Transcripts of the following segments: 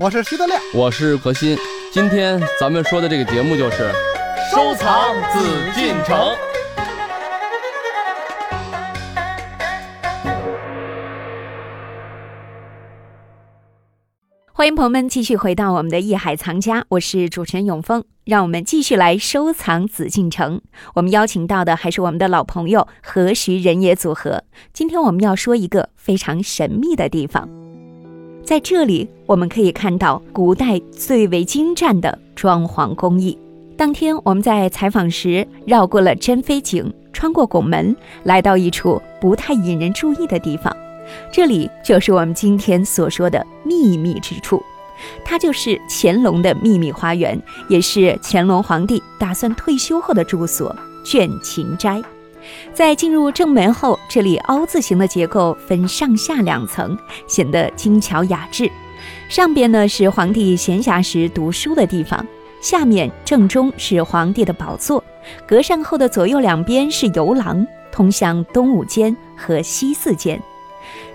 我是徐德亮，我是何鑫。今天咱们说的这个节目就是收藏紫禁城。欢迎朋友们继续回到我们的艺海藏家，我是主持人永峰。让我们继续来收藏紫禁城。我们邀请到的还是我们的老朋友何徐人也组合。今天我们要说一个非常神秘的地方，在这里我们可以看到古代最为精湛的装潢工艺。当天我们在采访时绕过了珍妃井，穿过拱门，来到一处不太引人注意的地方。这里就是我们今天所说的秘密之处，它就是乾隆的秘密花园，也是乾隆皇帝打算退休后的住所——倦勤斋。在进入正门后，这里凹字形的结构分上下两层，显得精巧雅致。上边呢是皇帝闲暇时读书的地方，下面正中是皇帝的宝座，隔扇后的左右两边是游廊，通向东五间和西四间。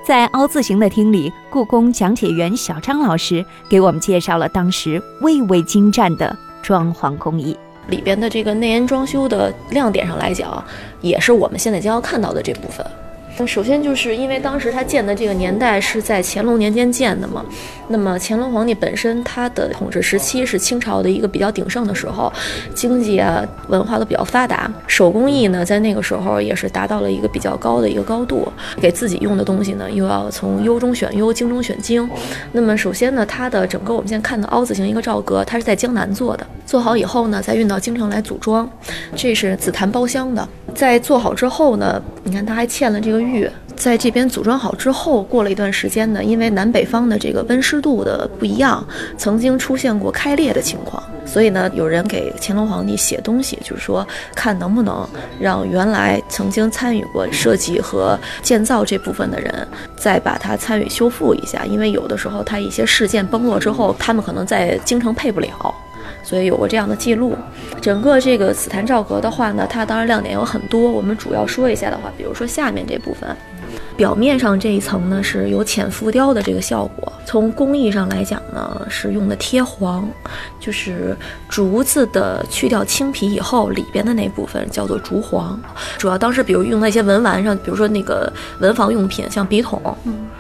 在凹字形的厅里，故宫讲解员小张老师给我们介绍了当时蔚为精湛的装潢工艺。里边的这个内檐装修的亮点上来讲，也是我们现在将要看到的这部分。首先就是因为当时他建的这个年代是在乾隆年间建的嘛，那么乾隆皇帝本身他的统治时期是清朝的一个比较鼎盛的时候，经济啊文化都比较发达，手工艺呢在那个时候也是达到了一个比较高的一个高度，给自己用的东西呢又要从优中选优，精中选精。那么首先呢，它的整个我们现在看的凹字形一个罩格，它是在江南做的，做好以后呢再运到京城来组装，这是紫檀包厢的。在做好之后呢，你看它还嵌了这个玉，在这边组装好之后，过了一段时间呢，因为南北方的这个温湿度的不一样，曾经出现过开裂的情况，所以呢，有人给乾隆皇帝写东西，就是说看能不能让原来曾经参与过设计和建造这部分的人，再把它参与修复一下，因为有的时候它一些事件崩落之后，他们可能在京城配不了。所以有过这样的记录。整个这个紫檀罩阁的话呢，它当然亮点有很多。我们主要说一下的话，比如说下面这部分。表面上这一层呢是有浅浮雕的这个效果，从工艺上来讲呢是用的贴黄，就是竹子的去掉青皮以后里边的那部分叫做竹黄，主要当时比如用在一些文玩上，比如说那个文房用品，像笔筒，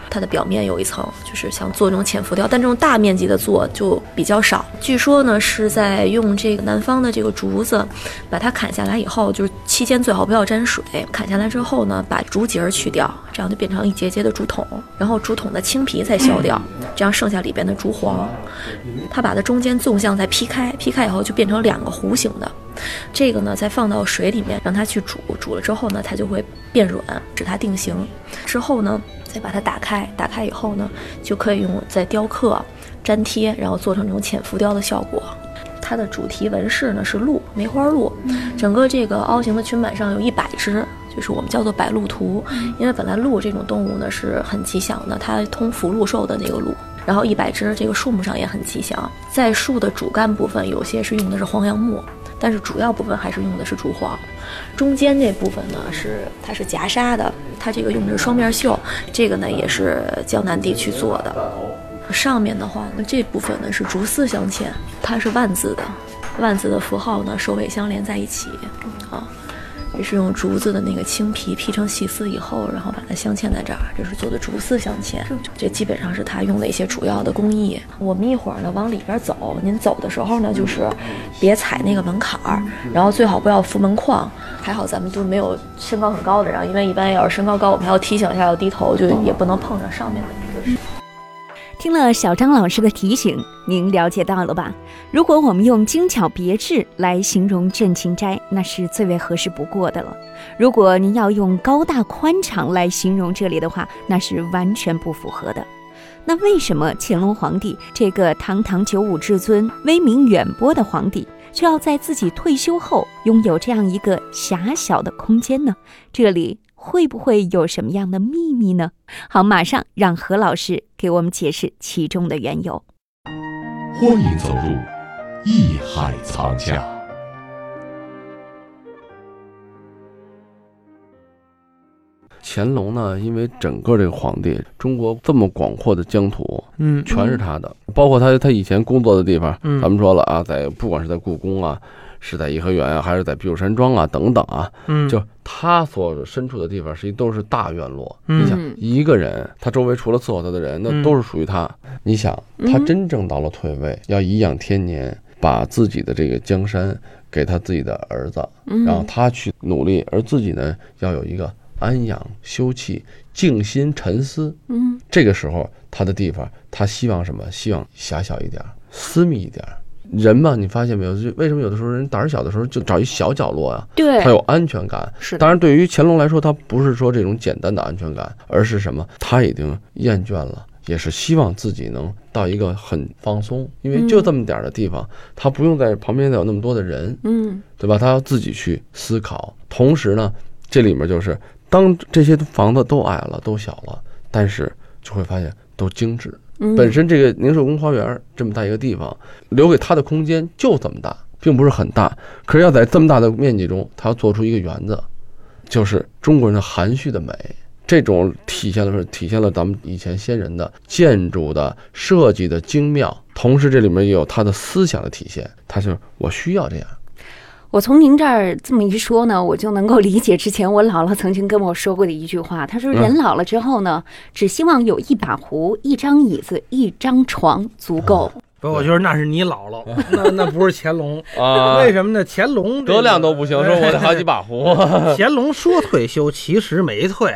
它的表面有一层就是想做这种浅浮雕，但这种大面积的做就比较少。据说呢是在用这个南方的这个竹子，把它砍下来以后，就是期间最好不要沾水，砍下来之后呢把竹节去掉，这样。就变成一节节的竹筒，然后竹筒的青皮再削掉，这样剩下里边的竹黄，它把它中间纵向再劈开，劈开以后就变成两个弧形的，这个呢再放到水里面让它去煮，煮了之后呢它就会变软，使它定型。之后呢再把它打开，打开以后呢就可以用在雕刻、粘贴，然后做成这种浅浮雕的效果。它的主题纹饰呢是鹿，梅花鹿，整个这个凹形的裙摆上有一百只。就是我们叫做白鹿图，因为本来鹿这种动物呢是很吉祥的，它通福禄寿的那个鹿。然后一百只这个树木上也很吉祥。在树的主干部分，有些是用的是黄杨木，但是主要部分还是用的是竹黄。中间这部分呢是它是夹纱的，它这个用的是双面绣，这个呢也是江南地区做的。上面的话那这部分呢是竹丝镶嵌，它是万字的，万字的符号呢首尾相连在一起啊。这是用竹子的那个青皮劈成细丝以后，然后把它镶嵌在这儿，这是做的竹丝镶嵌。这基本上是他用的一些主要的工艺。我们一会儿呢往里边走，您走的时候呢，就是别踩那个门槛儿，然后最好不要扶门框。还好咱们都没有身高很高的人，因为一般要是身高高，我们还要提醒一下要低头，就也不能碰着上面的一个。听了小张老师的提醒，您了解到了吧？如果我们用精巧别致来形容镇勤斋，那是最为合适不过的了。如果您要用高大宽敞来形容这里的话，那是完全不符合的。那为什么乾隆皇帝这个堂堂九五至尊、威名远播的皇帝，却要在自己退休后拥有这样一个狭小的空间呢？这里。会不会有什么样的秘密呢？好，马上让何老师给我们解释其中的缘由。欢迎走入艺海藏家。乾隆呢，因为整个这个皇帝，中国这么广阔的疆土，嗯全是他的，包括他他以前工作的地方，嗯咱们说了啊，在不管是在故宫啊，是在颐和园啊，还是在避暑山庄啊等等啊，嗯，就他所身处的地方，实际都是大院落。嗯你想，一个人，他周围除了伺候他的人，那嗯都是属于他。你想，他真正到了退位，要颐养天年，把自己的这个江山给他自己的儿子，然后他去努力，而自己呢，要有一个安养休憩、静心沉思。嗯，这个时候，他的地方，他希望什么？希望狭小一点儿，私密一点儿。人嘛，你发现没有？就为什么有的时候人胆儿小的时候就找一小角落啊、对他有安全感。是当然，对于乾隆来说，他不是说这种简单的安全感，而是什么？他已经厌倦了，也是希望自己能到一个很放松，因为就这么点儿的地方，他不用在旁边再有那么多的人，嗯对吧？他要自己去思考。同时呢，这里面就是当这些房子都矮了、都小了，但是就会发现都精致。本身这个宁寿宫花园这么大一个地方，留给他的空间就这么大，并不是很大。可是要在这么大的面积中，他要做出一个园子，就是中国人的含蓄的美。这种体现的是体现了咱们以前先人的建筑的设计的精妙，同时这里面也有他的思想的体现。他就是我需要这样，我从您这儿这么一说呢，我就能够理解之前我姥姥曾经跟我说过的一句话。她说，人老了之后呢，只希望有一把壶、一张椅子、一张床足够。不，我觉得那是你姥姥，那那不是乾隆。啊为什么呢？乾隆这个德量都不行，说我得好几把壶。乾隆说退休，其实没退。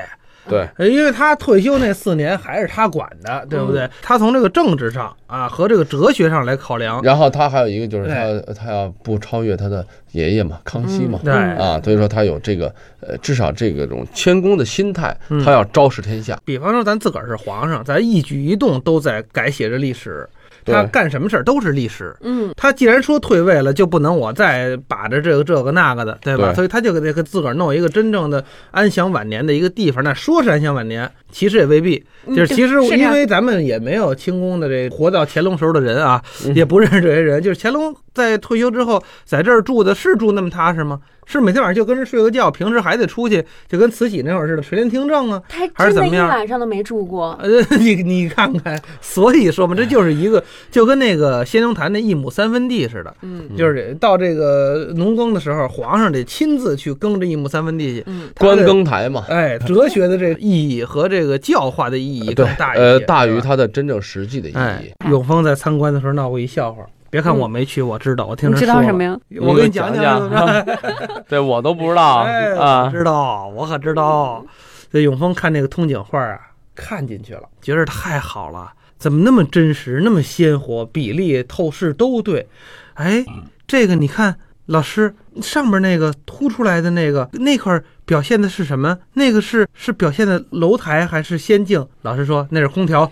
对，呃因为他退休那四年还是他管的，对不对？他从这个政治上啊和这个哲学上来考量，然后他还有一个就是他他要不超越他的爷爷嘛，康熙嘛，对。啊，所以说他有这个呃，至少这个种谦恭的心态，嗯。他要昭示天下。比方说咱自个儿是皇上，咱一举一动都在改写着历史，对他干什么事儿都是历史。嗯他既然说退位了，就不能我再把着这个这个那个的，对吧？对所以他就得给自个儿弄一个真正的安享晚年的一个地方。那说是安享晚年，其实也未必。就是其实因为咱们也没有清宫的这活到乾隆时候的人啊，嗯也不认识这些人。就是乾隆在退休之后，在这儿住的是住那么踏实吗？是每天晚上就跟人睡个觉，平时还得出去，就跟慈禧那会儿似的垂帘听政啊。还是怎么样晚上都没住过。呃，你你看看，所以说嘛，这就是一个就跟那个仙农坛那一亩三分地似的，嗯就是到这个农耕的时候，皇上得亲自去耕这一亩三分地去。嗯观耕台嘛，哎，哲学的这个意义和这个教化的意义更，大一些，呃，大于。它的真正实际的意哎义。，永丰在参观的时候闹过一笑话，别看嗯我没去，我知道，我听你人说了知道什么？呀？我给你讲讲讲。对我都不知道啊。知道，我可知道。这永峰看那个通景画啊，看进去了，觉得太好了，怎么那么真实，那么鲜活，比例、透视都对。哎，这个你看，老师上面那个凸出来的那个那块儿表现的是什么？那个是是表现的楼台还是仙境？老师说那是空调。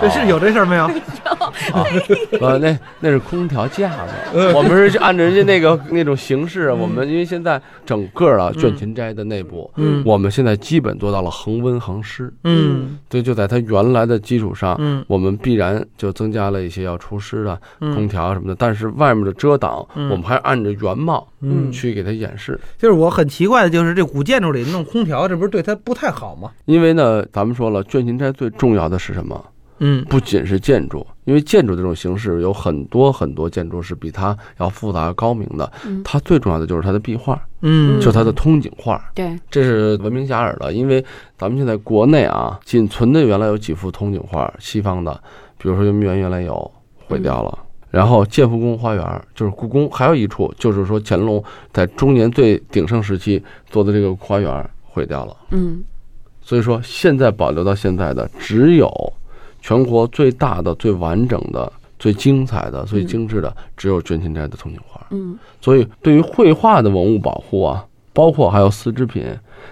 这 是有这事儿没有？呃，那那是空调架子，嗯我们是按照人家那个 那种形式，我们因为现在整个啊卷琴斋的内部，嗯。我们现在基本做到了恒温恒湿，嗯。对，就在它原来的基础上，嗯。我们必然就增加了一些要除湿的嗯。空调什么的，但是外面的遮挡，嗯。我们还按着原貌嗯。去给它演示。就是我很奇怪的就是这古建筑里弄空调，这不是对它不太好吗？因为呢，咱们说了，卷琴斋最重要的是什么？嗯不仅是建筑，因为建筑这种形式有很多很多建筑是比它要复杂高明的。嗯它最重要的就是它的壁画，嗯就是它的通景画，对，这是闻名遐迩的。因为咱们现在国内啊，仅存的原来有几幅通景画，西方的，比如说圆明园原来有，毁掉了。然后建福宫花园就是故宫，还有一处就是说乾隆在中年最鼎盛时期做的这个花园毁掉了。嗯所以说，现在保留到现在的只有全国最大的、最完整的、最精彩的、最精致的，只有卷琴斋的铜景画。嗯所以，对于绘画的文物保护啊，包括还有丝织品，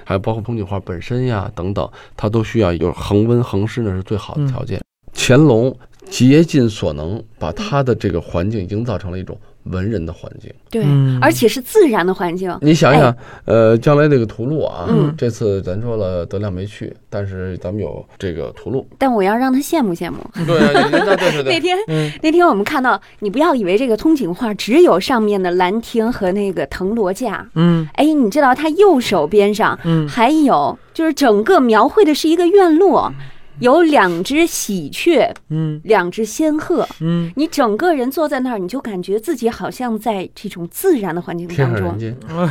还有包括铜景画本身呀等等，它都需要有恒温恒湿，那是最好的条件。乾隆竭尽所能把他的这个环境营造成了一种文人的环境。对，嗯。而且是自然的环境。你想想，呃，将来这个图录啊，嗯。这次咱说了德亮没去，但是咱们有这个图录。但我要让他羡慕羡慕。对，对对对对，那天、嗯。那天我们看到，你不要以为这个通景画只有上面的兰亭和那个藤萝架，嗯。哎，你知道他右手边上嗯。还有，就是整个描绘的是一个院落，有两只喜鹊，嗯两只仙鹤。嗯，你整个人坐在那儿，你就感觉自己好像在这种自然的环境当中。人间。啊，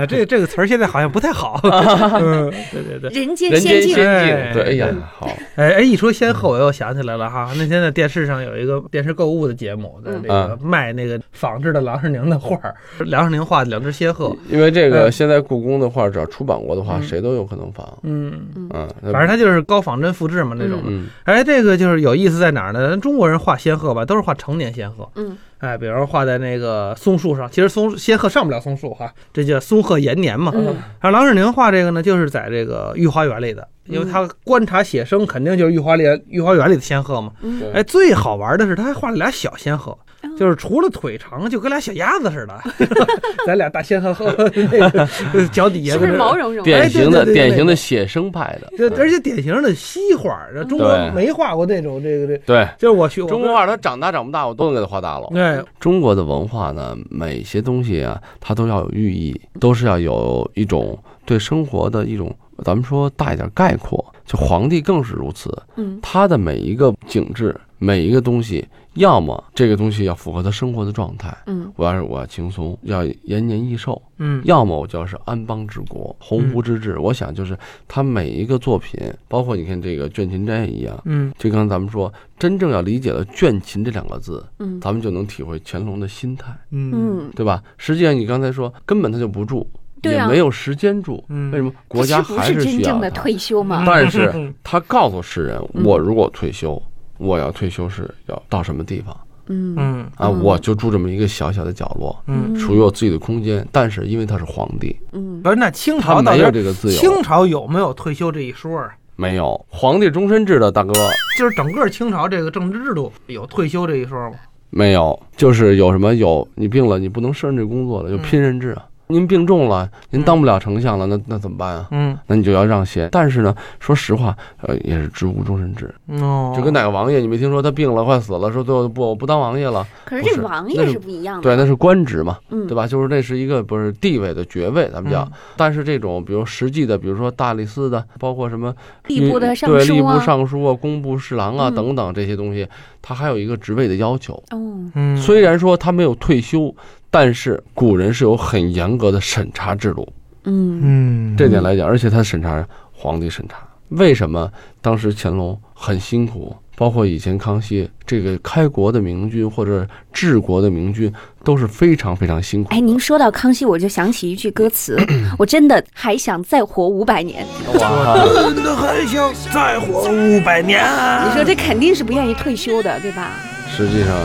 这这个词儿现在好像不太好。嗯，对对对。人间人间仙境，哎，对，哎呀，好，哎哎，一说仙鹤，我又想起来了哈。那天在电视上有一个电视购物的节目，在这个卖那个仿制的郎世宁的画儿，郎世宁画的两只仙鹤。因为这个嗯现在故宫的画，只要出版过的话，嗯谁都有可能仿。嗯，嗯，反正他就是高仿真复制嘛那种。嗯，哎，这个就是有意思在哪儿呢？咱中国人画仙鹤吧，都是画成年仙鹤。嗯，哎，比如说画在那个松树上，其实松仙鹤上不了松树哈，这叫松鹤延年嘛。嗯然后郎世宁画这个呢，就是在这个御花园里的，因为他观察写生，肯定就是御花园御花园里的仙鹤嘛。嗯哎，最好玩的是他还画了俩小仙鹤，嗯就是除了腿长，就跟俩小鸭子似的，咱俩大仙鹤后那个 脚底下是不是毛茸茸的？典型的典型的写生派的。这而且典型的西画，这中国没画过那种这个这，对，就是我学中国画它长大长不大，我都能给它画大了。对，中国的文化呢，每些东西啊，它都要有寓意，都是要有一种对生活的一种，咱们说大一点概括。就皇帝更是如此，嗯他的每一个景致，每一个东西，要么这个东西要符合他生活的状态，嗯我要是我要轻松，要延年益寿，嗯要么我就要是安邦治国、鸿鹄之志。我想就是他每一个作品，包括你看这个《倦勤斋》一样。嗯就刚才咱们说，真正要理解了“倦勤”这两个字，嗯咱们就能体会乾隆的心态，嗯嗯，对吧？实际上你刚才说，根本他就不住，对啊也没有时间住，嗯为什么？国家还是不还需要是真正的他。退休嘛？但是 他告诉世人，嗯我如果退休，我要退休是要到什么地方嗯嗯啊？嗯我就住这么一个小小的角落，嗯，属于我自己的空间。但是因为他是皇帝，嗯不是那清朝没有这个自由，清朝有没有退休这一说啊？没有皇帝终身制的大哥。就是整个清朝这个政治制度有退休这一说吗？没有，就是有什么有你病了，你不能胜任这工作了，就拼任制啊。您病重了，您当不了丞相了，那那怎么办啊？嗯那你就要让贤。但是呢，说实话，呃，也是职务终身制，哦，就跟哪个王爷，你没听说他病了快死了，说最后不我不当王爷了？可是不是这王爷那是是不一样的，对，那是官职嘛，嗯，对吧？就是那是一个不是地位的爵位，咱们讲。嗯但是这种比如实际的，比如说大理寺的，包括什么吏部的尚对吏部尚书啊、工部侍郎啊嗯等等这些东西，他还有一个职位的要求。哦，嗯，虽然说他没有退休，但是古人是有很严格的审查制度。嗯嗯这点来讲，而且他审查皇帝审查，为什么当时乾隆很辛苦？包括以前康熙这个开国的明君或者治国的明君都是非常非常辛苦的。哎，您说到康熙，我就想起一句歌词，我真的还想再活五百年。哇，真的还想再活五百年。你说这肯定是不愿意退休的，对吧？实际上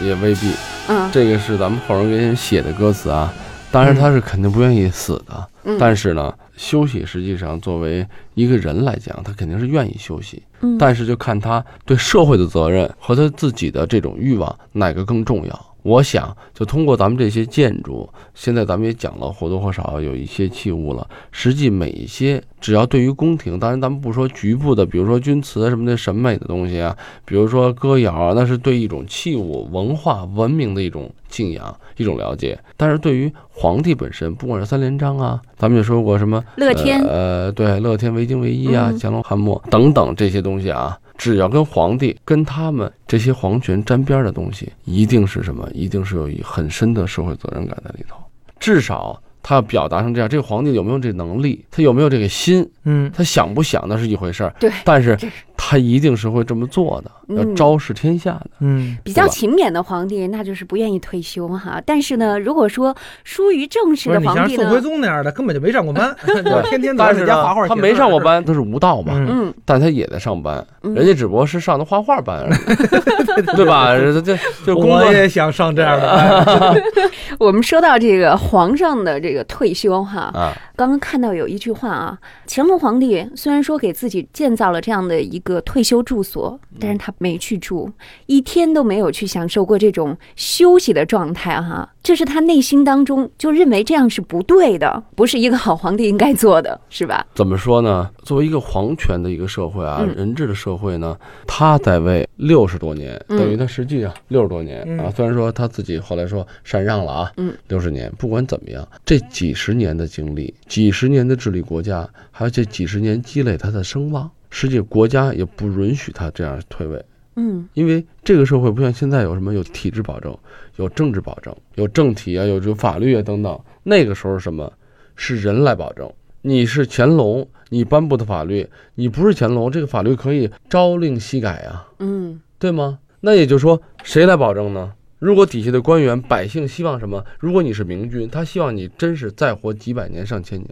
也未必，嗯这个是咱们后人给人写的歌词啊。当然他是肯定不愿意死的，嗯，但是呢，休息实际上作为一个人来讲，他肯定是愿意休息。嗯但是就看他对社会的责任和他自己的这种欲望哪个更重要。我想，就通过咱们这些建筑，现在咱们也讲了或多或少有一些器物了。实际每一些，只要对于宫廷，当然咱们不说局部的，比如说钧瓷什么的审美的东西啊，比如说歌谣啊，那是对一种器物、文化、文明的一种敬仰、一种了解。但是对于皇帝本身，不管是三连章啊，咱们也说过什么乐天呃，对，乐天惟精惟一啊，嗯乾隆汉末等等这些东西啊，只要跟皇帝、跟他们这些皇权沾边的东西，一定是什么？一定是有一很深的社会责任感在里头。至少他要表达成这样，这个皇帝有没有这能力？他有没有这个心？嗯他想不想那是一回事儿，对但是他一定是会这么做的，要嗯昭示天下的。嗯比较勤勉的皇帝，那就是不愿意退休哈。但是呢，如果说疏于正事的皇帝呢宋徽，宗那样的，根本就没上过班，天天在但是呢家画画。他没上过，班，他是无道嘛，嗯嗯，但他也在上班，嗯人家只不过是上的画画班而已，对吧？这这就工也想上这样的。我们说到这个皇上的这个退休哈，啊，刚刚看到有一句话啊，乾隆皇帝虽然说给自己建造了这样的一个退休住所，但是他没去住，一天都没有去享受过这种休息的状态哈。这是他内心当中就认为这样是不对的，不是一个好皇帝应该做的，是吧？怎么说呢？作为一个皇权的一个社会啊，嗯人治的社会呢，他在位六十多年，嗯等于他实际上六十多年嗯啊。虽然说他自己后来说禅让了啊，嗯，六十年，不管怎么样，这几十年的经历，几十年的治理国家，还有这几十年积累他的声望，实际国家也不允许他这样退位。嗯因为这个社会不像现在有什么有体制保证，有政治保证，有政体啊，有这个法律啊等等。那个时候是什么是人来保证？你是乾隆，你颁布的法律，你不是乾隆，这个法律可以朝令夕改啊，嗯对吗？那也就是说，谁来保证呢？如果底下的官员、百姓希望什么？如果你是明君，他希望你真是再活几百年、上千年，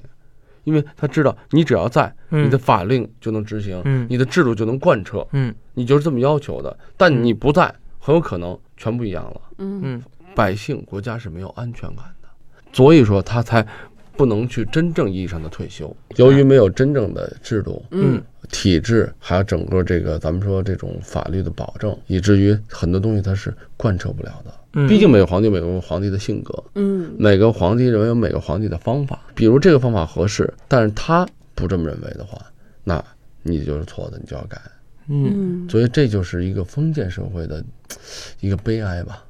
因为他知道你只要在，嗯你的法令就能执行，嗯你的制度就能贯彻。嗯你就是这么要求的，但你不在，很有可能全不一样了。嗯嗯百姓、国家是没有安全感的，所以说他才不能去真正意义上的退休。由于没有真正的制度、嗯体制，还有整个这个咱们说这种法律的保证，以至于很多东西它是贯彻不了的。嗯，毕竟每个皇帝有每个皇帝的性格，嗯。每个皇帝认为有每个皇帝的方法，比如这个方法合适，但是他不这么认为的话，那你就是错的，你就要改。嗯。嗯。所以这就是一个封建社会的一个悲哀吧。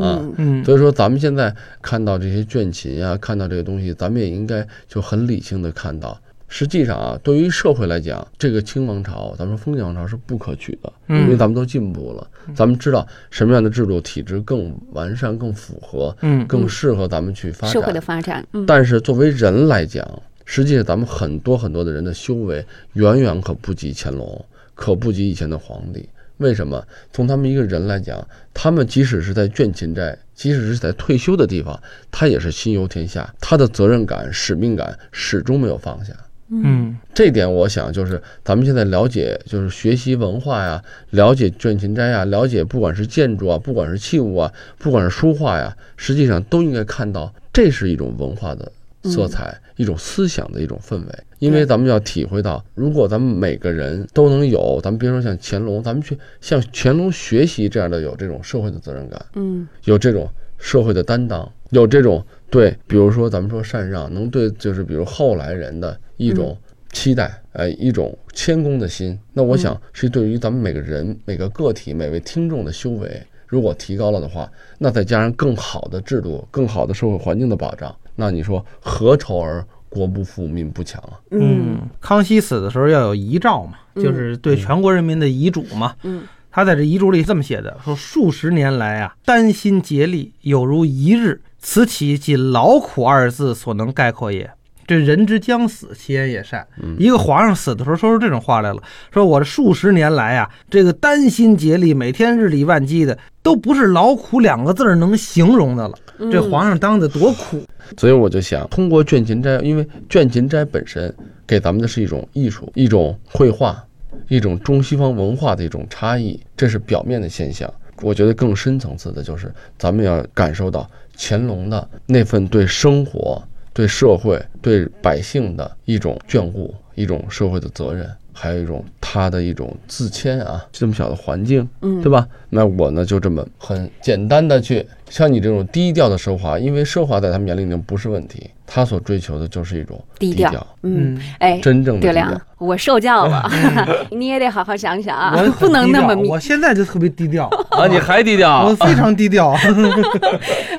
啊嗯。所以说，咱们现在看到这些卷琴呀，看到这个东西，咱们也应该就很理性的看到，实际上啊，对于社会来讲，这个清王朝，咱们说封建王朝是不可取的，嗯因为咱们都进步了，咱们知道什么样的制度体制更完善、更符合、嗯更适合咱们去发社会的展。发展，嗯但是作为人来讲，实际上咱们很多很多的人的修为远远可不及乾隆，可不及以前的皇帝。为什么？从他们一个人来讲，他们即使是在倦勤斋，即使是在退休的地方，他也是心忧天下，他的责任感、使命感始终没有放下。嗯。这点我想就是咱们现在了解，就是学习文化呀，了解倦勤斋呀，了解不管是建筑啊，不管是器物啊，不管是书画呀，实际上都应该看到，这是一种文化的色彩，一种思想的一种氛围。因为咱们要体会到，如果咱们每个人都能有，咱们别说像乾隆，咱们去向乾隆学习这样的有这种社会的责任感，嗯。有这种社会的担当，有这种对，比如说咱们说禅让，能对就是比如后来人的一种期待，呃，一种谦恭的心。那我想是对于咱们每个人、每个个体、每位听众的修为，如果提高了的话，那再加上更好的制度、更好的社会环境的保障，那你说何愁而国不富、民不强啊？嗯，康熙死的时候要有遗诏嘛，嗯就是对全国人民的遗嘱嘛。嗯他在这遗嘱里这么写的：说数十年来啊，丹心竭力，有如一日，此岂仅劳苦二字所能概括也。这人之将死，其言也善。一个皇上死的时候说出这种话来了，说我这数十年来啊，这个丹心竭力，每天日理万机的，都不是劳苦两个字儿能形容的了。嗯这皇上当的多苦，所以我就想，通过倦勤斋，因为倦勤斋本身给咱们的是一种艺术、一种绘画、一种中西方文化的一种差异，这是表面的现象。我觉得更深层次的就是，咱们要感受到乾隆的那份对生活、对社会、对百姓的一种眷顾，一种社会的责任，还有一种他的一种自谦啊。这么小的环境，嗯对吧？那我呢就这么很简单的去像你这种低调的奢华，因为奢华在他们眼里已经不是问题，他所追求的就是一种低调，调。嗯嗯，哎，真正的低调。，我受教了，你也得好好想想啊，不能那么我现在就特别低调，啊，你还低调？我调？非常低调。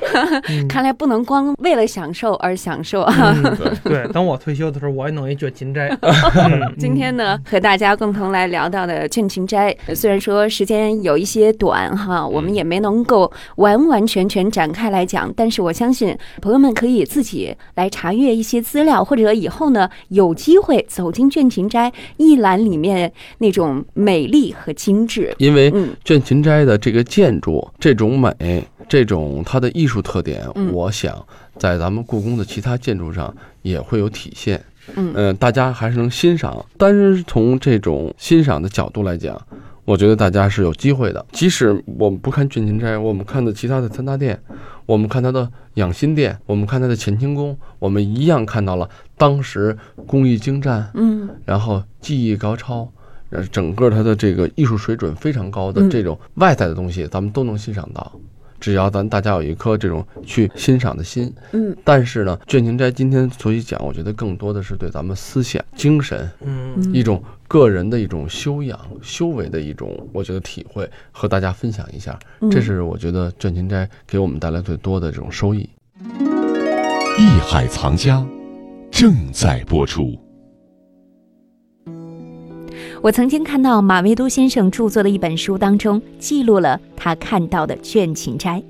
看来不能光为了享受而享受啊。嗯对，等我退休的时候，我也弄一卷琴斋。嗯。今天呢，和大家共同来聊到的卷琴斋，呃虽然说时间有一些短哈，我们也没能够完完全全展开来讲，但是我相信朋友们可以自己来查阅一些资料，或者以后呢有机会走进倦勤斋一览里面那种美丽和精致。因为嗯倦勤斋的这个建筑、这种美、这种它的艺术特点，嗯我想在咱们故宫的其他建筑上也会有体现。嗯呃，大家还是能欣赏，但是从这种欣赏的角度来讲，我觉得大家是有机会的。即使我们不看卷琴斋，我们看的其他的三大殿，我们看它的养心殿，我们看它的乾清宫，我们一样看到了当时工艺精湛，嗯然后技艺高超，呃，整个它的这个艺术水准非常高的嗯这种外在的东西，咱们都能欣赏到。只要咱大家有一颗这种去欣赏的心，嗯但是呢，卷琴斋今天所以讲，我觉得更多的是对咱们思想、精神嗯嗯一种个人的一种修养、修为的一种，我觉得体会和大家分享一下。嗯这是我觉得卷琴斋给我们带来最多的这种收益。艺海藏家正在播出。我曾经看到马未都先生著作的一本书当中，记录了他看到的卷琴斋。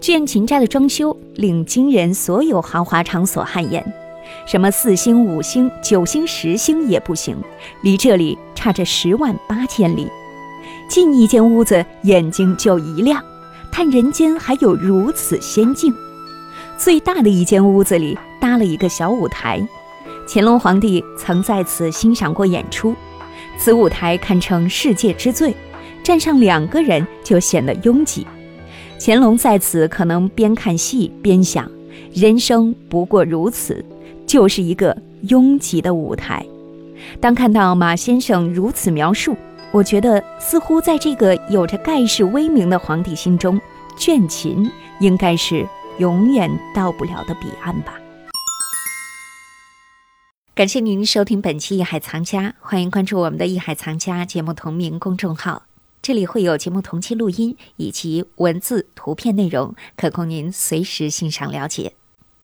卷琴斋的装修令今人所有豪华场所汗颜，什么四星、五星、九星、十星也不行，离这里差着十万八千里。进一间屋子，眼睛就一亮，叹人间还有如此仙境。最大的一间屋子里搭了一个小舞台，乾隆皇帝曾在此欣赏过演出。此舞台堪称世界之最，站上两个人就显得拥挤。乾隆在此可能边看戏边想：人生不过如此，就是一个拥挤的舞台。当看到马先生如此描述，我觉得似乎在这个有着盖世威名的皇帝心中，卷琴应该是永远到不了的彼岸吧。感谢您收听本期《艺海藏家》，欢迎关注我们的《艺海藏家》节目同名公众号，这里会有节目同期录音以及文字、图片内容，可供您随时欣赏了解。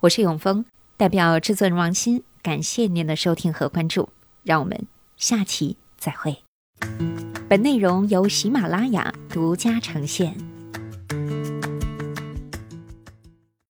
我是永峰，代表制作人王鑫，感谢您的收听和关注，让我们下期再会。本内容由喜马拉雅独家呈现。